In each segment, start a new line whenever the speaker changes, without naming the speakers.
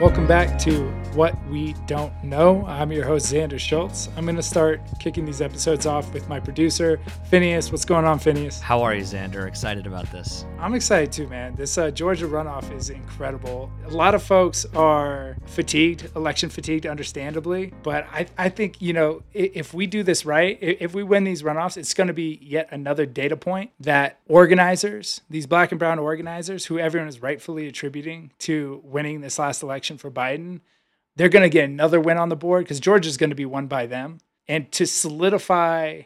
Welcome back to What We Don't Know. I'm your host, Xander Schultz. I'm going to start kicking these episodes off with my producer, Phineas. What's going on, Phineas?
How are you, Xander? Excited about this?
I'm excited too, man. This uh, Georgia runoff is incredible. A lot of folks are fatigued, election fatigued, understandably. But I, I think, you know, if we do this right, if we win these runoffs, it's going to be yet another data point that organizers, these black and brown organizers, who everyone is rightfully attributing to winning this last election, election for Biden, they're going to get another win on the board because Georgia's going to be won by them. And to solidify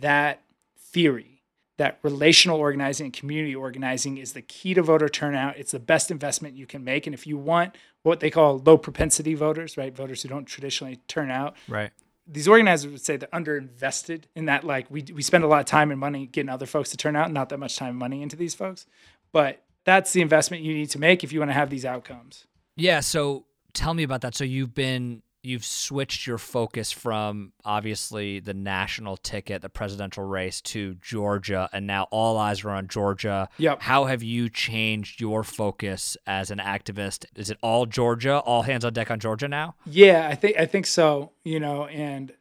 that theory, that relational organizing and community organizing is the key to voter turnout. It's the best investment you can make. And if you want what they call low propensity voters, right? Voters who don't traditionally turn out.
Right.
These organizers would say they're underinvested in that, like, we, we spend a lot of time and money getting other folks to turn out, not that much time and money into these folks. But that's the investment you need to make if you want to have these outcomes.
Yeah. So tell me about that. So you've been you've switched your focus from obviously the national ticket, the presidential race, to Georgia, and now all eyes are on Georgia.
Yep.
How have you changed your focus as an activist? Is it all Georgia, all hands on deck on Georgia now?
Yeah, I think I think so. You know, and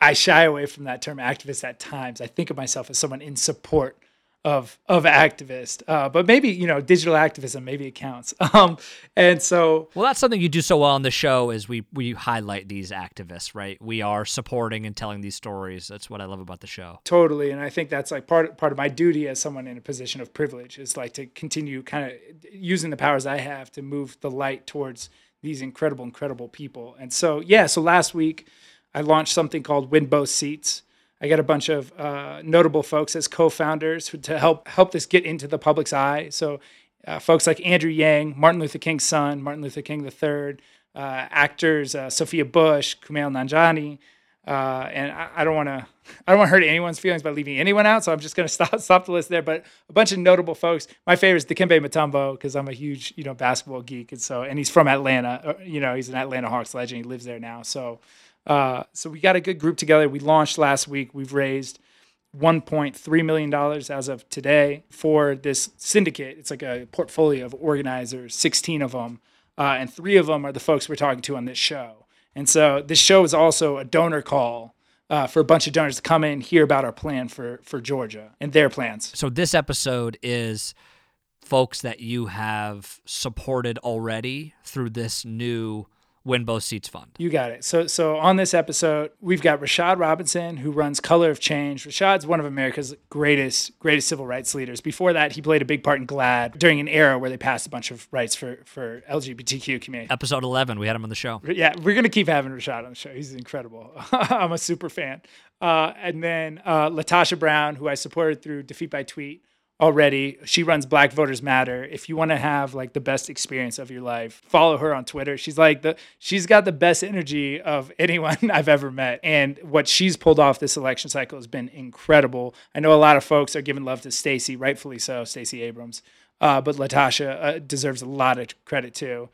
I shy away from that term activist at times. I think of myself as someone in support of of activist uh, but maybe you know digital activism maybe it counts. Um, and so
well that's something you do so well on the show is we we highlight these activists right? We are supporting and telling these stories. That's what i love about the show.
Totally and i think that's like part part of my duty as someone in a position of privilege is like to continue kind of using the powers i have to move the light towards these incredible incredible people. And so yeah so last week i launched something called win both seats I got a bunch of uh, notable folks as co-founders to help help this get into the public's eye. So, uh, folks like Andrew Yang, Martin Luther King's son, Martin Luther King III, uh, actors uh, Sophia Bush, Kumail Nanjiani, uh, and I, I don't want to I don't want to hurt anyone's feelings by leaving anyone out. So I'm just going to stop stop the list there. But a bunch of notable folks. My favorite is Dikembe Mutombo because I'm a huge you know basketball geek, and so and he's from Atlanta. Uh, you know, he's an Atlanta Hawks legend. He lives there now. So. Uh, so we got a good group together. We launched last week. We've raised $1.3 million as of today for this syndicate. It's like a portfolio of organizers, 16 of them, uh, and three of them are the folks we're talking to on this show. And so this show is also a donor call uh, for a bunch of donors to come in, hear about our plan for for Georgia and their plans.
So this episode is folks that you have supported already through this new Win Both Seats Fund.
You got it. So, so on this episode, we've got Rashad Robinson, who runs Color of Change. Rashad's one of America's greatest, greatest civil rights leaders. Before that, he played a big part in GLAAD during an era where they passed a bunch of rights for for LGBTQ community.
Episode eleven, we had him on the show.
Yeah, we're gonna keep having Rashad on the show. He's incredible. I'm a super fan. Uh, and then uh, LaTosha Brown, who I supported through Defeat by Tweet already. She runs Black Voters Matter. If you want to have like the best experience of your life, follow her on Twitter. She's like the she's got the best energy of anyone I've ever met. And what she's pulled off this election cycle has been incredible. I know a lot of folks are giving love to Stacey, rightfully so, Stacey Abrams. Uh, but LaTosha uh, deserves a lot of credit too.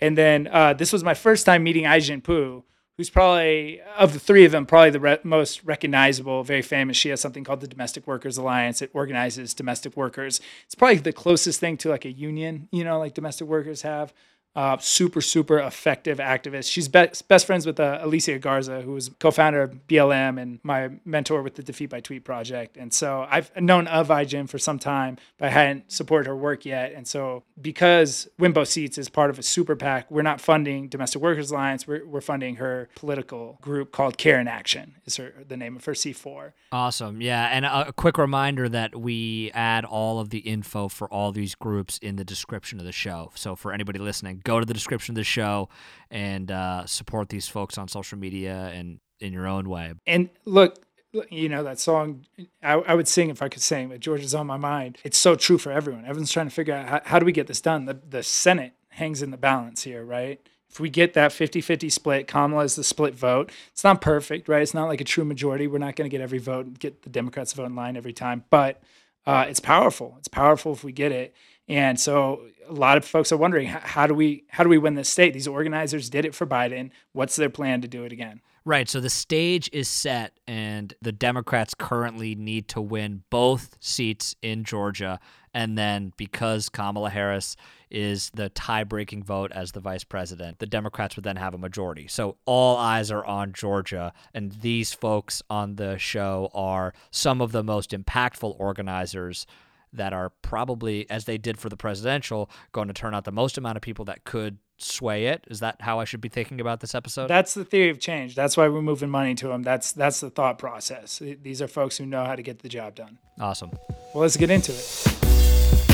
And then uh, this was my first time meeting Ai-jen Poo, who's probably of the three of them probably the re- most recognizable very famous. She has something called the domestic workers alliance. It organizes domestic workers. It's probably the closest thing to like a union you know like domestic workers have uh, super super effective activist. She's best best friends with uh, Alicia Garza, who was co-founder of BLM and my mentor with the Defeat by Tweet project. And so I've known of Ai-jen for some time, but I hadn't supported her work yet. And so because Win Both Seats is part of a super PAC, we're not funding Domestic Workers Alliance. We're, we're funding her political group called Care in Action. Is her the name of her C4.
Awesome, yeah. And a, a quick reminder that we add all of the info for all these groups in the description of the show. So for anybody listening go to the description of the show and uh, support these folks on social media and in your own way.
And look, you know that song I, I, would sing if i could sing but george is on my mind. It's so true for everyone. Everyone's trying to figure out how, how do we get this done? The, the senate hangs in the balance here right? If we get that 50-50 split kamala is the split vote it's not perfect right? It's not like a true majority. We're not going to get every vote and get the democrats vote in line every time but uh, it's powerful it's powerful if we get it And so a lot of folks are wondering how do we how do we win this state? These organizers did it for Biden. What's their plan to do it again?
Right. So the stage is set, and the Democrats currently need to win both seats in Georgia. And then because Kamala Harris is the tie breaking vote as the vice president, the Democrats would then have a majority. So all eyes are on Georgia. And these folks on the show are some of the most impactful organizers that are probably, as they did for the presidential, going to turn out the most amount of people that could sway it. Is that how I should be thinking about this episode?
That's the theory of change. That's why we're moving money to them. That's that's the thought process. These are folks who know how to get the job done.
Awesome.
Well, let's get into it.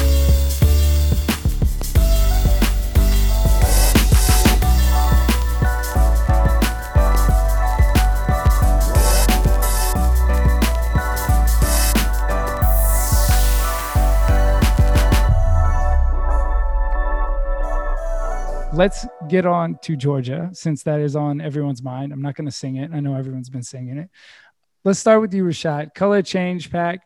Let's get on to Georgia since that is on everyone's mind. I'm not going to sing it. I know everyone's been singing it. Let's start with you, Rashad. Color Change PAC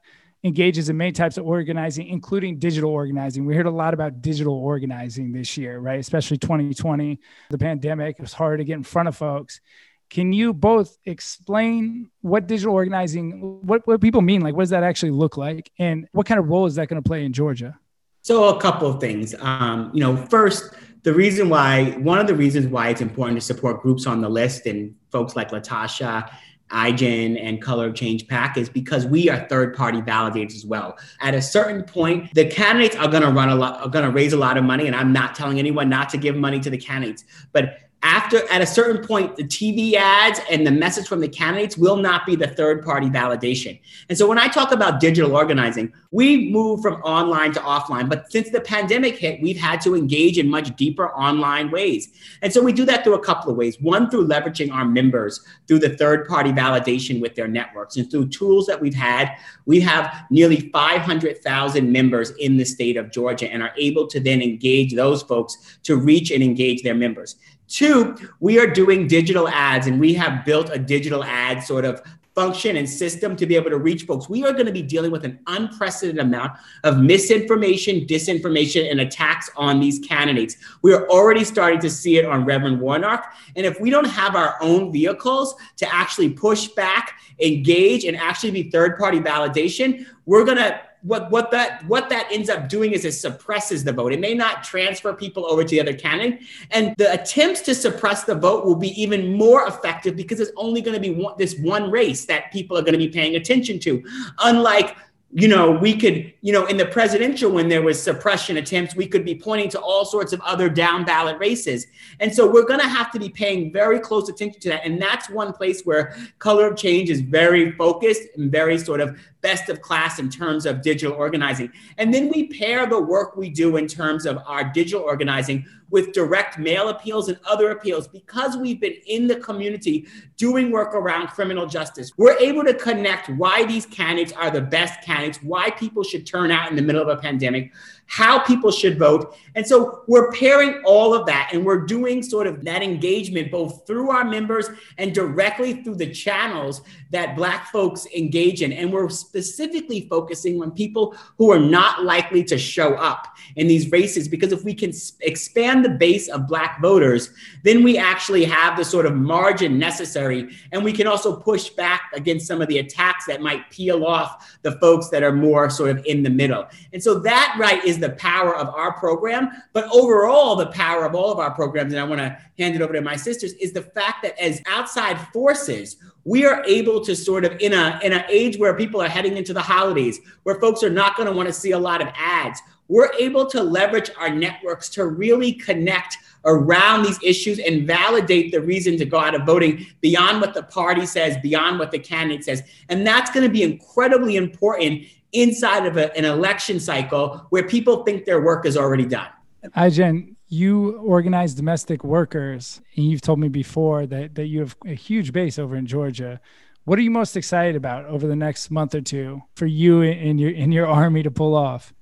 engages in many types of organizing, including digital organizing. We heard a lot about digital organizing this year, right? Especially 2020, the pandemic. It was hard to get in front of folks. Can you both explain what digital organizing, what, what people mean? Like, what does that actually look like? And what kind of role is that going to play in Georgia?
So, a couple of things. Um, you know, first, the reason why, one of the reasons why it's important to support groups on the list and folks like Latasha, Ai-jen, and Color Change PAC is because we are third party validators as well. At a certain point, the candidates are going to run a lot, are going to raise a lot of money. And I'm not telling anyone not to give money to the candidates, but after at a certain point the tv ads and the message from the candidates will not be the third party validation. And so when i talk about digital organizing we moved from online to offline. But since the pandemic hit we've had to engage in much deeper online ways. And so we do that through a couple of ways. One through leveraging our members through the third party validation with their networks. And through tools that we've had we have nearly 500000 members in the state of georgia and are able to then engage those folks to reach and engage their members Two, we are doing digital ads and we have built a digital ad sort of function and system to be able to reach folks. We are going to be dealing with an unprecedented amount of misinformation, disinformation, and attacks on these candidates. We are already starting to see it on Reverend Warnock. And if we don't have our own vehicles to actually push back, engage, and actually be third party validation, we're going to what what that what that ends up doing is it suppresses the vote. It may not transfer people over to the other candidate, and the attempts to suppress the vote will be even more effective because it's only going to be one, this one race that people are going to be paying attention to. Unlike you know, we could, you know, in the presidential, when there was suppression attempts, we could be pointing to all sorts of other down ballot races. And so we're going to have to be paying very close attention to that. And that's one place where color of change is very focused and very sort of best of class in terms of digital organizing. And then we pair the work we do in terms of our digital organizing with direct mail appeals and other appeals because we've been in the community doing work around criminal justice. We're able to connect why these candidates are the best candidates, why people should turn out in the middle of a pandemic, how people should vote. And so we're pairing all of that and we're doing sort of that engagement both through our members and directly through the channels that Black folks engage in. And we're specifically focusing on people who are not likely to show up in these races because if we can expand the base of Black voters, then we actually have the sort of margin necessary. And we can also push back against some of the attacks that might peel off the folks that are more sort of in the middle. And so that right is the power of our program. But overall, the power of all of our programs, and I want to hand it over to my sisters, is the fact that as outside forces, we are able to sort of in a in an age where people are heading into the holidays, where folks are not going to want to see a lot of ads, we're able to leverage our networks to really connect around these issues and validate the reason to go out of voting beyond what the party says, beyond what the candidate says. And that's going to be incredibly important inside of a, an election cycle where people think their work is already done.
Ai-jen, you organize domestic workers, and you've told me before that, that you have a huge base over in Georgia. What are you most excited about over the next month or two for you in your in your army to pull off?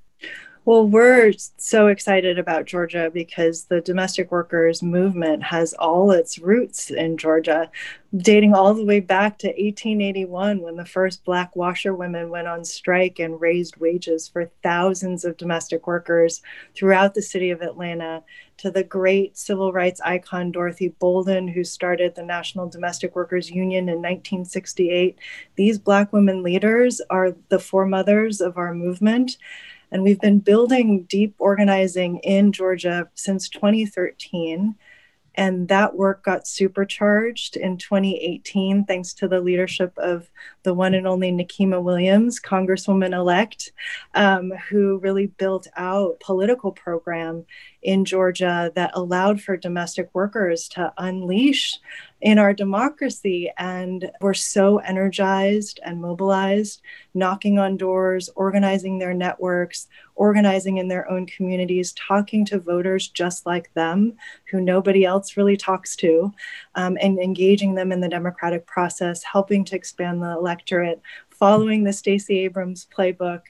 Well, we're so excited about Georgia because the domestic workers movement has all its roots in Georgia, dating all the way back to 1881 when the first Black washerwomen went on strike and raised wages for thousands of domestic workers throughout the city of Atlanta, to the great civil rights icon Dorothy Bolden, who started the National Domestic Workers Union in 1968. These Black women leaders are the foremothers of our movement. And we've been building deep organizing in Georgia since 2013. And that work got supercharged in 2018 thanks to the leadership of the one and only Nikema Williams, Congresswoman elect, um, who really built out political program in Georgia that allowed for domestic workers to unleash in our democracy. And we're so energized and mobilized, knocking on doors, organizing their networks, organizing in their own communities, talking to voters just like them, who nobody else really talks to, um, and engaging them in the democratic process, helping to expand the electorate, following the Stacey Abrams playbook.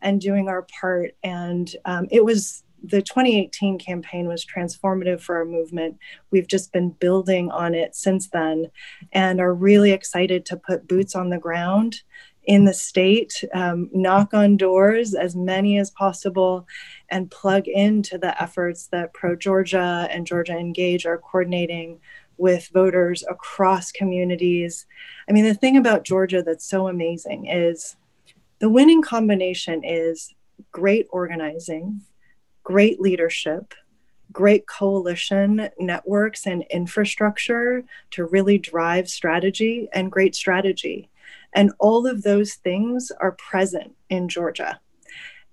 And doing our part. And um, it was the 2018 campaign was transformative for our movement. We've just been building on it since then and are really excited to put boots on the ground in the state, um, knock on doors, as many as possible, and plug into the efforts that Pro Georgia and Georgia Engage are coordinating with voters across communities. I mean, the thing about Georgia that's so amazing is the winning combination is great organizing great leadership, great coalition networks and infrastructure to really drive strategy and great strategy. And all of those things are present in Georgia.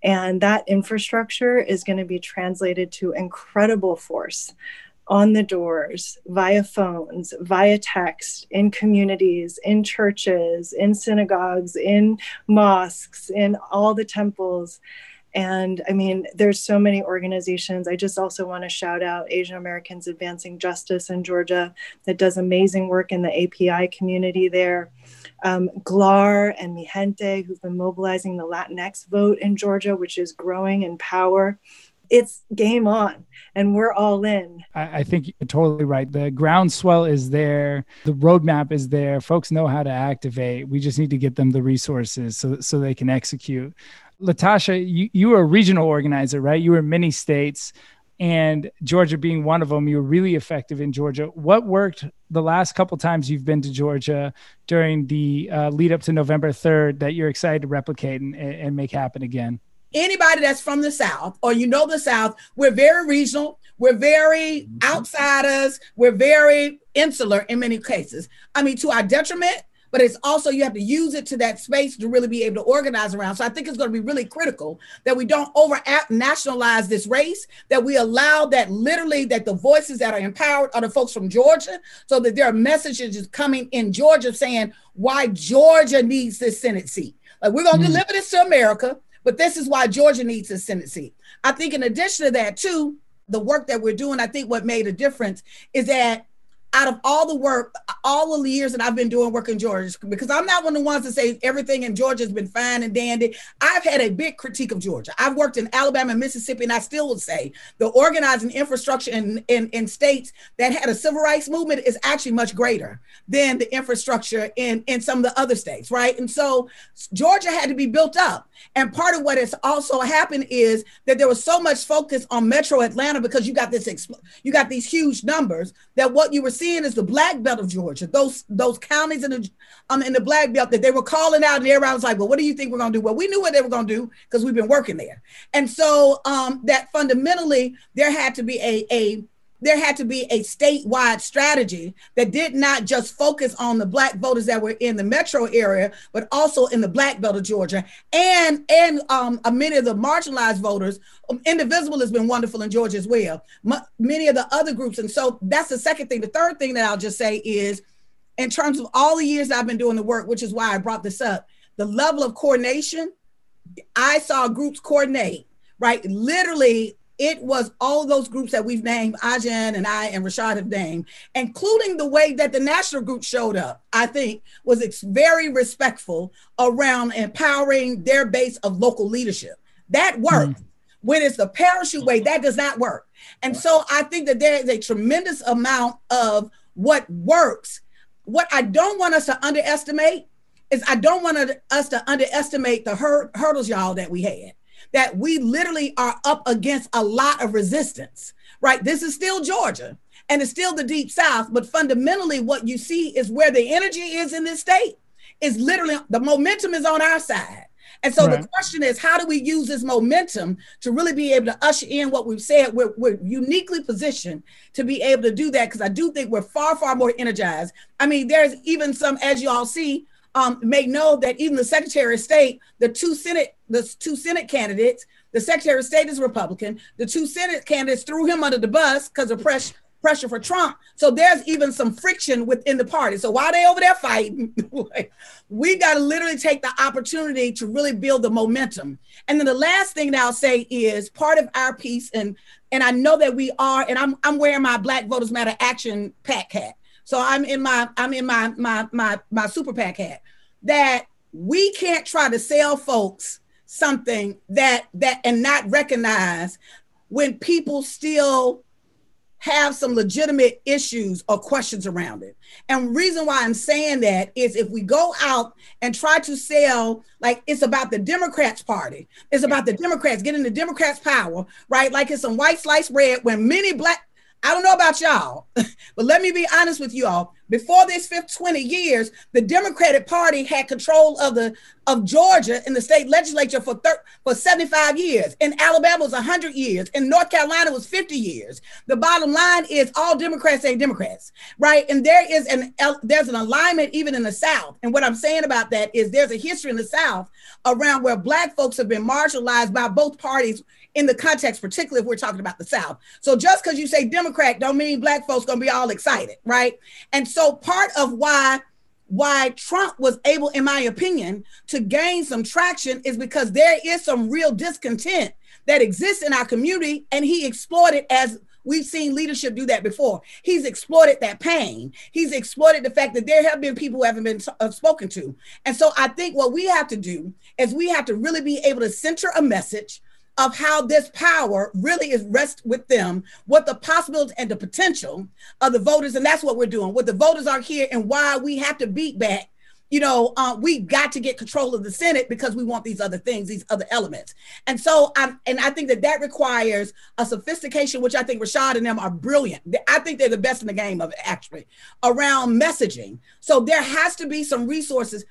And that infrastructure is going to be translated to incredible force on the doors, via phones, via text, in communities, in churches, in synagogues, in mosques, in all the temples. And I mean, there's so many organizations. I just also want to shout out Asian Americans Advancing Justice in Georgia that does amazing work in the API community there. Um, GLAHR and Mijente, who've been mobilizing the Latinx vote in Georgia, which is growing in power it's game on and we're all in.
I, I, think you're totally right. The groundswell is there, the roadmap is there. Folks know how to activate. We just need to get them the resources so, so they can execute. LaTosha, you, you were a regional organizer, right? You were in many states and Georgia being one of them, you were really effective in Georgia. What worked the last couple times you've been to Georgia during the uh, lead up to November 3rd that you're excited to replicate and, and make happen again?
Anybody that's from the South or you know the South, we're very regional. We're very outsiders. We're very insular in many cases. I mean, to our detriment, but it's also you have to use it to that space to really be able to organize around. So I think it's going to be really critical that we don't over nationalize this race, that we allow that literally that the voices that are empowered are the folks from Georgia, so that there are messages coming in Georgia saying why Georgia needs this Senate seat. Like we're going to mm. deliver this to America, but this is why Georgia needs a Senate seat. I think in addition to that, too, the work that we're doing, I think what made a difference is that out of all the work, all of the years that I've been doing work in Georgia, because I'm not one of the ones to say everything in Georgia has been fine and dandy. I've had a big critique of Georgia. I've worked in Alabama and Mississippi, and I still would say the organizing infrastructure in, in, in states that had a civil rights movement is actually much greater than the infrastructure in, in some of the other states, right? And so Georgia had to be built up. And part of what has also happened is that there was so much focus on Metro Atlanta because you got this you got these huge numbers that what you were seeing is the black belt of Georgia, those those counties in the um, in the black belt that they were calling out, and everybody was like, "Well, what do you think we're to do?" Well, we knew what they were to do because we've been working there, and so um, that fundamentally there had to be a a there had to be a statewide strategy that did not just focus on the black voters that were in the metro area, but also in the black belt of Georgia and and um, uh, many of the marginalized voters. Um, Indivisible has been wonderful in Georgia as well. M- many of the other groups, and so that's the second thing. The third thing that I'll just say is, in terms of all the years I've been doing the work, which is why I brought this up, the level of coordination. I saw groups coordinate right, literally it was all those groups that we've named, Ai-jen and I and Rashad have named, including the way that the national group showed up, I think was very respectful around empowering their base of local leadership. That worked. Mm. when it's the parachute way, that does not work. And so I think that there is a tremendous amount of what works. What I don't want us to underestimate is I don't want us to underestimate the hur- hurdles, y'all, that we had. That we literally are up against a lot of resistance, right? This is still Georgia and it's still the deep south, but fundamentally, what you see is where the energy is in this state is literally the momentum is on our side. And so right. the question is, how do we use this momentum to really be able to usher in what we've said? We're, we're uniquely positioned to be able to do that because I do think we're far, far more energized. I mean, there's even some, as you all see, um, make know that even the Secretary of State, the two Senate, the two Senate candidates, the Secretary of State is Republican. The two Senate candidates threw him under the bus because of press pressure for Trump. So there's even some friction within the party. So while they over there fighting, we got to literally take the opportunity to really build the momentum. And then the last thing that I'll say is part of our piece, and and I know that we are, and I'm I'm wearing my Black Voters Matter Action PAC hat. So I'm in my I'm in my my my my super PAC hat. That we can't try to sell folks something that that and not recognize when people still have some legitimate issues or questions around it. And reason why I'm saying that is if we go out and try to sell like it's about the Democrats party, it's about the Democrats getting the Democrats power, right? Like it's some white slice bread when many black I don't know about y'all, but let me be honest with you all. Before this fifth 20 years, the Democratic Party had control of the of Georgia in the state legislature for thir- for 75 years. In Alabama was 100 years. In North Carolina was 50 years. The bottom line is all Democrats ain't Democrats, right? And there is an there's an alignment even in the South. And what I'm saying about that is there's a history in the South around where black folks have been marginalized by both parties in the context, particularly if we're talking about the South. So just because you say Democrat don't mean black folks gonna be all excited, right? And so part of why why Trump was able, in my opinion, to gain some traction is because there is some real discontent that exists in our community, and he exploited as We've seen leadership do that before. He's exploited that pain. He's exploited the fact that there have been people who haven't been uh, spoken to. And so I think what we have to do is we have to really be able to center a message of how this power really is rest with them, what the possibilities and the potential of the voters, and that's what we're doing. What the voters are here and why we have to beat back. You know, uh, we got to get control of the Senate because we want these other things, these other elements. And so, I'm, and I think that that requires a sophistication, which I think Rashad and them are brilliant. I think they're the best in the game of it, actually, around messaging. So there has to be some resources.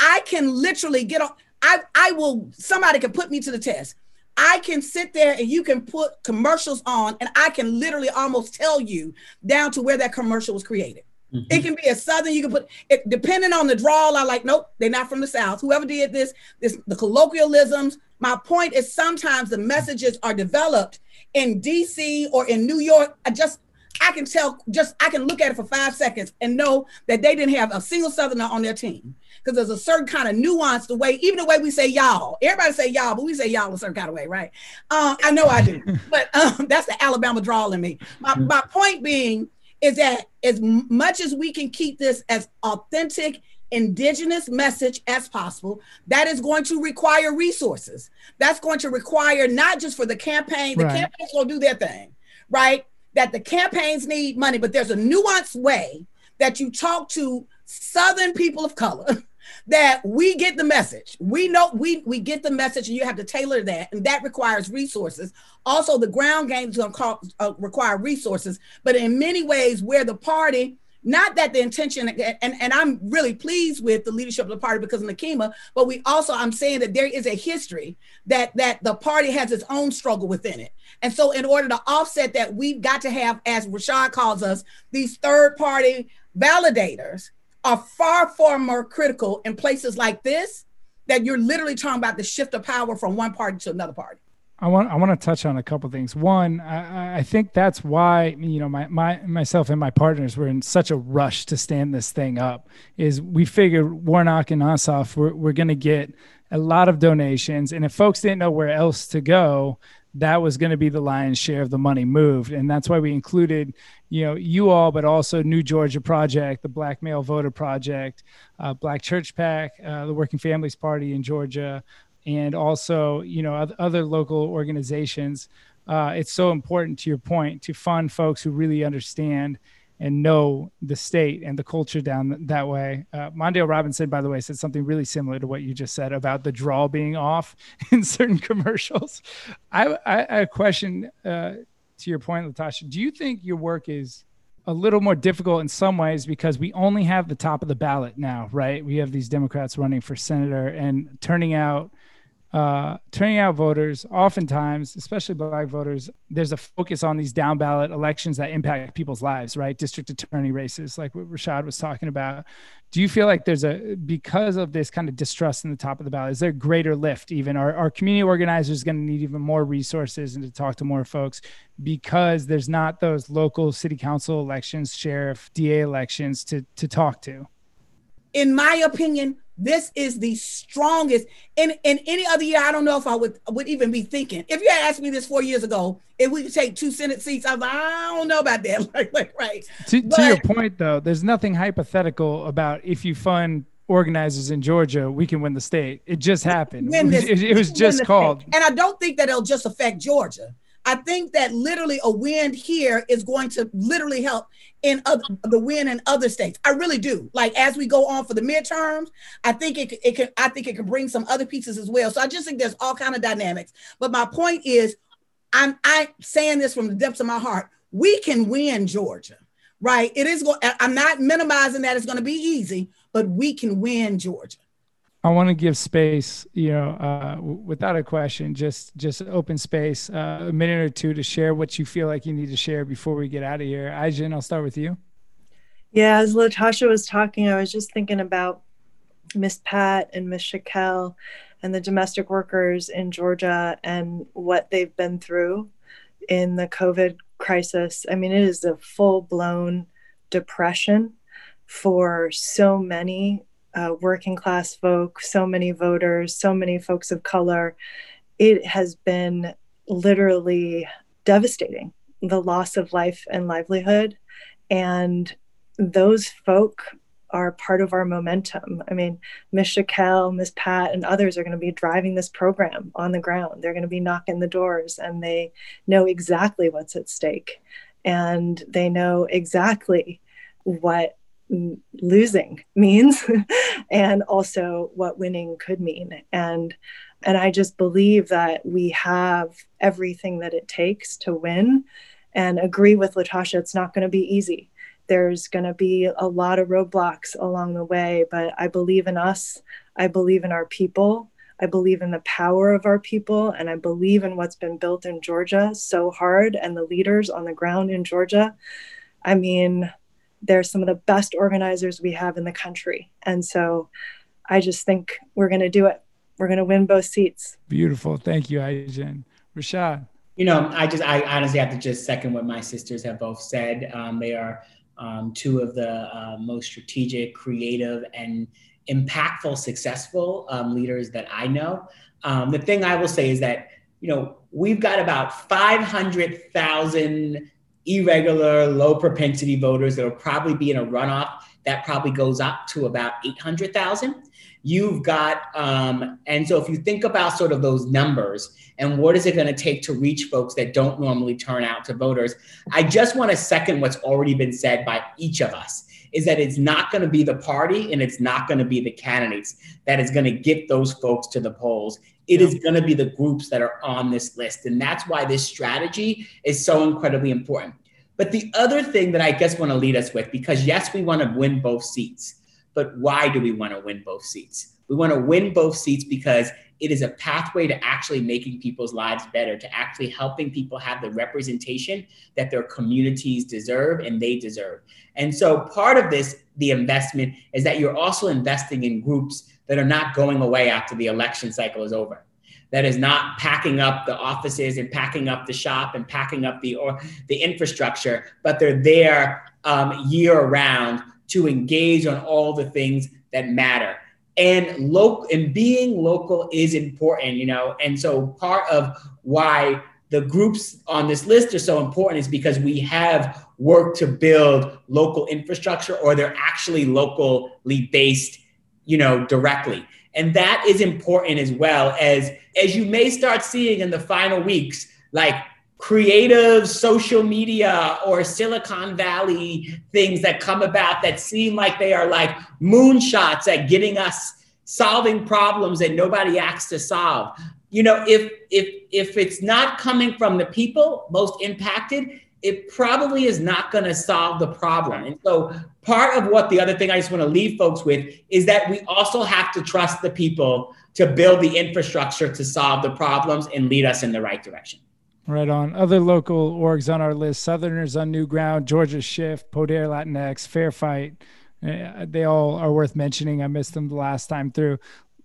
I can literally get on. I, I will. Somebody can put me to the test I can sit there and you can put commercials on, and I can literally almost tell you down to where that commercial was created. Mm-hmm. It can be a southern. You can put it depending on the drawl. I like, nope, they're not from the south. Whoever did this, this the colloquialisms. My point is sometimes the messages are developed in D.C. or in New York. I just I can tell. Just I can look at it for five seconds and know that they didn't have a single southerner on their team because there's a certain kind of nuance the way, even the way we say y'all. Everybody say y'all, but we say y'all a certain kind of way, right? Um, I know I do, but um, that's the Alabama drawl in me. My, my point being is that as much as we can keep this as authentic indigenous message as possible that is going to require resources that's going to require not just for the campaign the right. campaigns will do their thing right that the campaigns need money but there's a nuanced way that you talk to southern people of color that we get the message. We know we we get the message, and you have to tailor that, and that requires resources. Also, the ground game is going to uh, require resources, but in many ways, where the party. Not that the intention, and, and I'm really pleased with the leadership of the party because of Nikema, but we also, I'm saying that there is a history that that the party has its own struggle within it. And so, in order to offset that, we've got to have, as Rashad calls us, these third party validators are far, far more critical in places like this that you're literally talking about the shift of power from one party to another party.
I want I want to touch on a couple things. One, I, I think that's why you know my, my myself and my partners were in such a rush to stand this thing up. Is we figured Warnock and Ossoff we're, we're going to get a lot of donations, and if folks didn't know where else to go, that was going to be the lion's share of the money moved. And that's why we included you know you all but also new georgia project the black male voter project uh, black church pac uh, the working families party in georgia and also you know other local organizations. Uh, it's so important to your point to fund folks who really understand and know the state and the culture down that way. Uh, Mondale Robinson, by the way, said something really similar to what you just said about the draw being off in certain commercials. I, I, I question uh, to your point, LaTosha. Do you think your work is a little more difficult in some ways because we only have the top of the ballot now, right? We have these Democrats running for senator and turning out uh, turning out voters, oftentimes, especially black voters, there's a focus on these down ballot elections that impact people's lives, right? District attorney races, like what Rashad was talking about. Do you feel like there's a, because of this kind of distrust in the top of the ballot, is there greater lift even? Are, are community organizers going to need even more resources and to talk to more folks because there's not those local city council elections, sheriff, DA elections to, to talk to?
In my opinion, this is the strongest. In in any other year, I don't know if I would would even be thinking. If you had asked me this four years ago, if we could take two Senate seats, I was like, I don't know about that. like, like, right.
To, but, to your point, though, there's nothing hypothetical about if you fund organizers in Georgia, we can win the state. It just happened. This, it, it, was just called.
State. And I don't think that it'll just affect Georgia. I think that literally a win here is going to literally help in other, the win in other states. I really do. Like as we go on for the midterms, I think it, it can I think it can bring some other pieces as well. So I just think there's all kind of dynamics. But my point is, I'm I saying this from the depths of my heart. We can win Georgia, right? It is going. I'm not minimizing that it's going to be easy, but we can win Georgia.
I want to give space, you know, uh, w- without a question, just just open space, uh, a minute or two to share what you feel like you need to share before we get out of here. Ai-jen, I'll start with you.
Yeah, as LaTosha was talking, I was just thinking about Miss Pat and Miss Shakel and the domestic workers in Georgia and what they've been through in the COVID crisis. I mean, it is a full blown depression for so many uh, working class folk, so many voters, so many folks of color. It has been literally devastating the loss of life and livelihood. And those folk are part of our momentum. I mean, Miss Shakel, Miss Pat, and others are going to be driving this program on the ground. They're going to be knocking the doors and they know exactly what's at stake. And they know exactly what losing means and also what winning could mean. And and i just believe that we have everything that it takes to win. And agree with LaTosha it's not going to be easy. There's going to be a lot of roadblocks along the way but i believe in us. I believe in our people. I believe in the power of our people and I believe in what's been built in Georgia so hard and the leaders on the ground in Georgia. I mean, they're some of the best organizers we have in the country. And so I just think we're going to do it. We're going to win both seats.
Beautiful. Thank you, Ai-jen. Rashad.
You know, I just, I honestly have to just second what my sisters have both said. Um, they are um, two of the uh, most strategic, creative, and impactful, successful um, leaders that I know. Um, the thing I will say is that, you know, we've got about 500,000 irregular, low propensity voters that will probably be in a runoff that probably goes up to about 800,000. You've got, um, and so if you think about sort of those numbers and what is it going to take to reach folks that don't normally turn out to voters, I just want to second what's already been said by each of us is that it's not going to be the party and it's not going to be the candidates that is going to get those folks to the polls. It is going to be the groups that are on this list. And that's why this strategy is so incredibly important. But the other thing that I guess want to lead us with, because yes, we want to win both seats, but why do we want to win both seats? We want to win both seats because it is a pathway to actually making people's lives better, to actually helping people have the representation that their communities deserve and they deserve. And so part of this, the investment, is that you're also investing in groups that are not going away after the election cycle is over that is not packing up the offices and packing up the shop and packing up the or the infrastructure, but they're there um, year round to engage on all the things that matter. And local and being local is important, you know. And so part of why the groups on this list are so important is because we have worked to build local infrastructure or they're actually locally based, you know, directly. And that is important as well as as you may start seeing in the final weeks, like creative social media or Silicon Valley things that come about that seem like they are like moonshots at getting us solving problems that nobody asked to solve. You know, if if if it's not coming from the people most impacted, it probably is not going to solve the problem. And so part of what the other thing I just want to leave folks with is that we also have to trust the people to build the infrastructure to solve the problems and lead us in the right direction.
Right on. Other local orgs on our list Southerners on New Ground, Georgia Shift, Poder Latinx, Fair Fight. Uh, they all are worth mentioning. I missed them the last time through.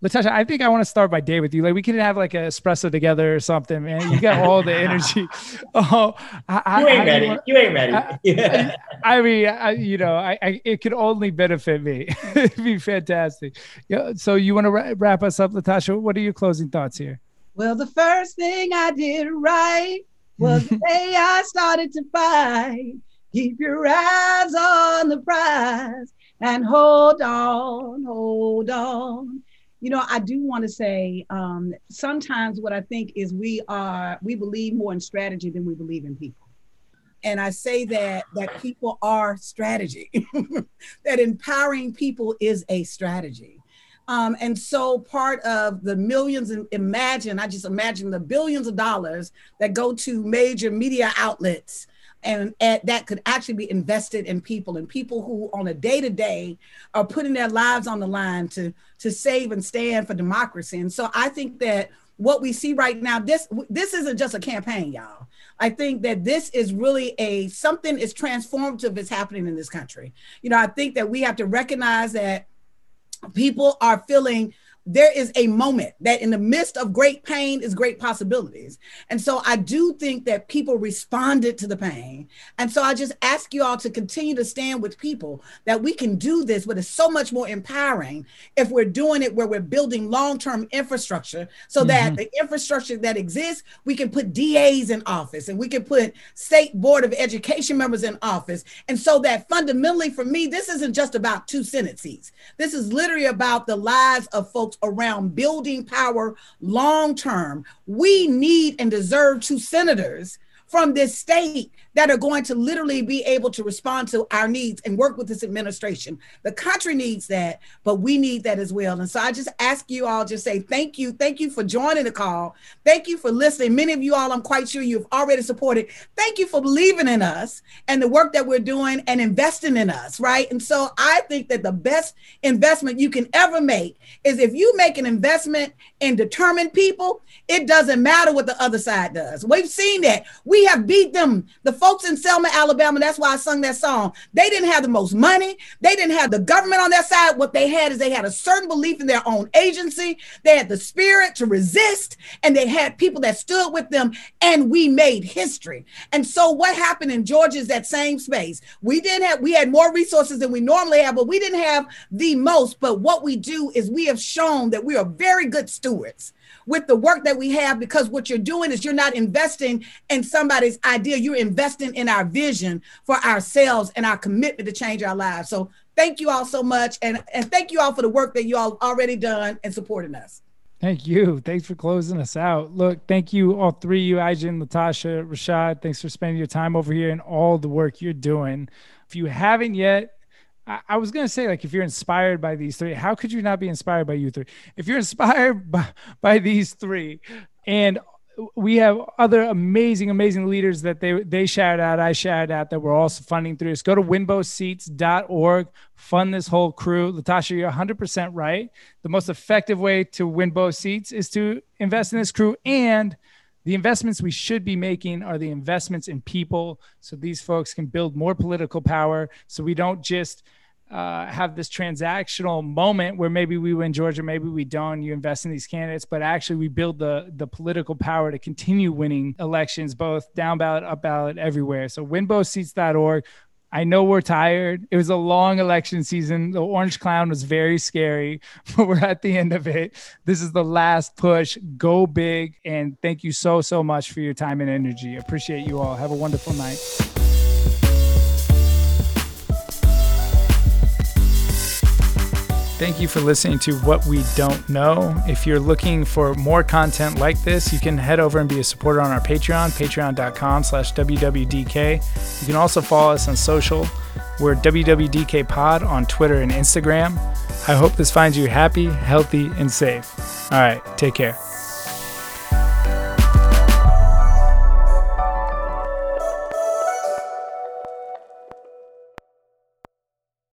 LaTosha, I think I want to start by day with you. Like we could have like an espresso together or something, man. You got all the energy.
Oh, I, you ain't ready. You, ain't ready.
I, I mean, I, you know, I, I, it could only benefit me. It'd be fantastic. Yeah. So you want to wrap us up, LaTosha? What are your closing thoughts here?
Well, the first thing I did right was the day I started to fight. Keep your eyes on the prize and hold on, hold on. You know, I do want to say um, sometimes what I think is we are we believe more in strategy than we believe in people and I say that that people are strategy, that empowering people is a strategy. Um, and so part of the millions and imagine, I just imagine the billions of dollars that go to major media outlets and, and that could actually be invested in people and people who on a day to day are putting their lives on the line to to save and stand for democracy. And so I think that what we see right now, this this isn't just a campaign, y'all. I think that this is really a something is transformative is happening in this country. You know, I think that we have to recognize that people are feeling there is a moment that in the midst of great pain is great possibilities. And so I do think that people responded to the pain. And so I just ask you all to continue to stand with people that we can do this, but it's so much more empowering if we're doing it where we're building long-term infrastructure so mm-hmm. that the infrastructure that exists, we can put DAs in office and we can put state board of education members in office. And so that fundamentally for me, this isn't just about two Senate seats. This is literally about the lives of folks around building power long term. We need and deserve two senators from this state that are going to literally be able to respond to our needs and work with this administration. The country needs that, but we need that as well. And so I just ask you all just say thank you. Thank you for joining the call. Thank you for listening. Many of you all, I'm quite sure you've already supported. Thank you for believing in us and the work that we're doing and investing in us, right? And so I think that the best investment you can ever make is if you make an investment in determined people, it doesn't matter what the other side does. We've seen that. We have beat them. The folks in Selma, Alabama, that's why I sung that song. They didn't have the most money. They didn't have the government on their side. What they had is they had a certain belief in their own agency. They had the spirit to resist, and they had people that stood with them, and we made history. And so what happened in Georgia is that same space. We didn't have, we had more resources than we normally have, but we didn't have the most. But what we do is we have shown that we are very good stewards with the work that we have because what you're doing is you're not investing in somebody's idea, you're investing in our vision for ourselves and our commitment to change our lives. So thank you all so much. And, and thank you all for the work that you all already done and supporting us.
Thank you. Thanks for closing us out. Look, thank you, all three you, Aijen, Latasha, Rashad. Thanks for spending your time over here and all the work you're doing. If you haven't yet, I, was gonna say, like, if you're inspired by these three, how could you not be inspired by you three? If you're inspired by, by these three, and we have other amazing, amazing leaders that they they shout out, I shout out that we're also funding through this. Go to winbothseats.org, fund this whole crew. LaTosha, you're 100% right. The most effective way to win both seats is to invest in this crew and the investments we should be making are the investments in people so these folks can build more political power so we don't just uh, have this transactional moment where maybe we win Georgia, maybe we don't. You invest in these candidates, but actually we build the the political power to continue winning elections, both down ballot, up ballot, everywhere. So winbothseats.org. I know we're tired. It was a long election season. The orange clown was very scary, but we're at the end of it. This is the last push. Go big. And thank you so, so much for your time and energy. Appreciate you all. Have a wonderful night. Thank you for listening to What We Don't Know. If you're looking for more content like this, you can head over and be a supporter on our Patreon, patreon.com slash WWDK. You can also follow us on social. We're WWDK Pod on Twitter and Instagram. I hope this finds you happy, healthy, and safe. All right, take care.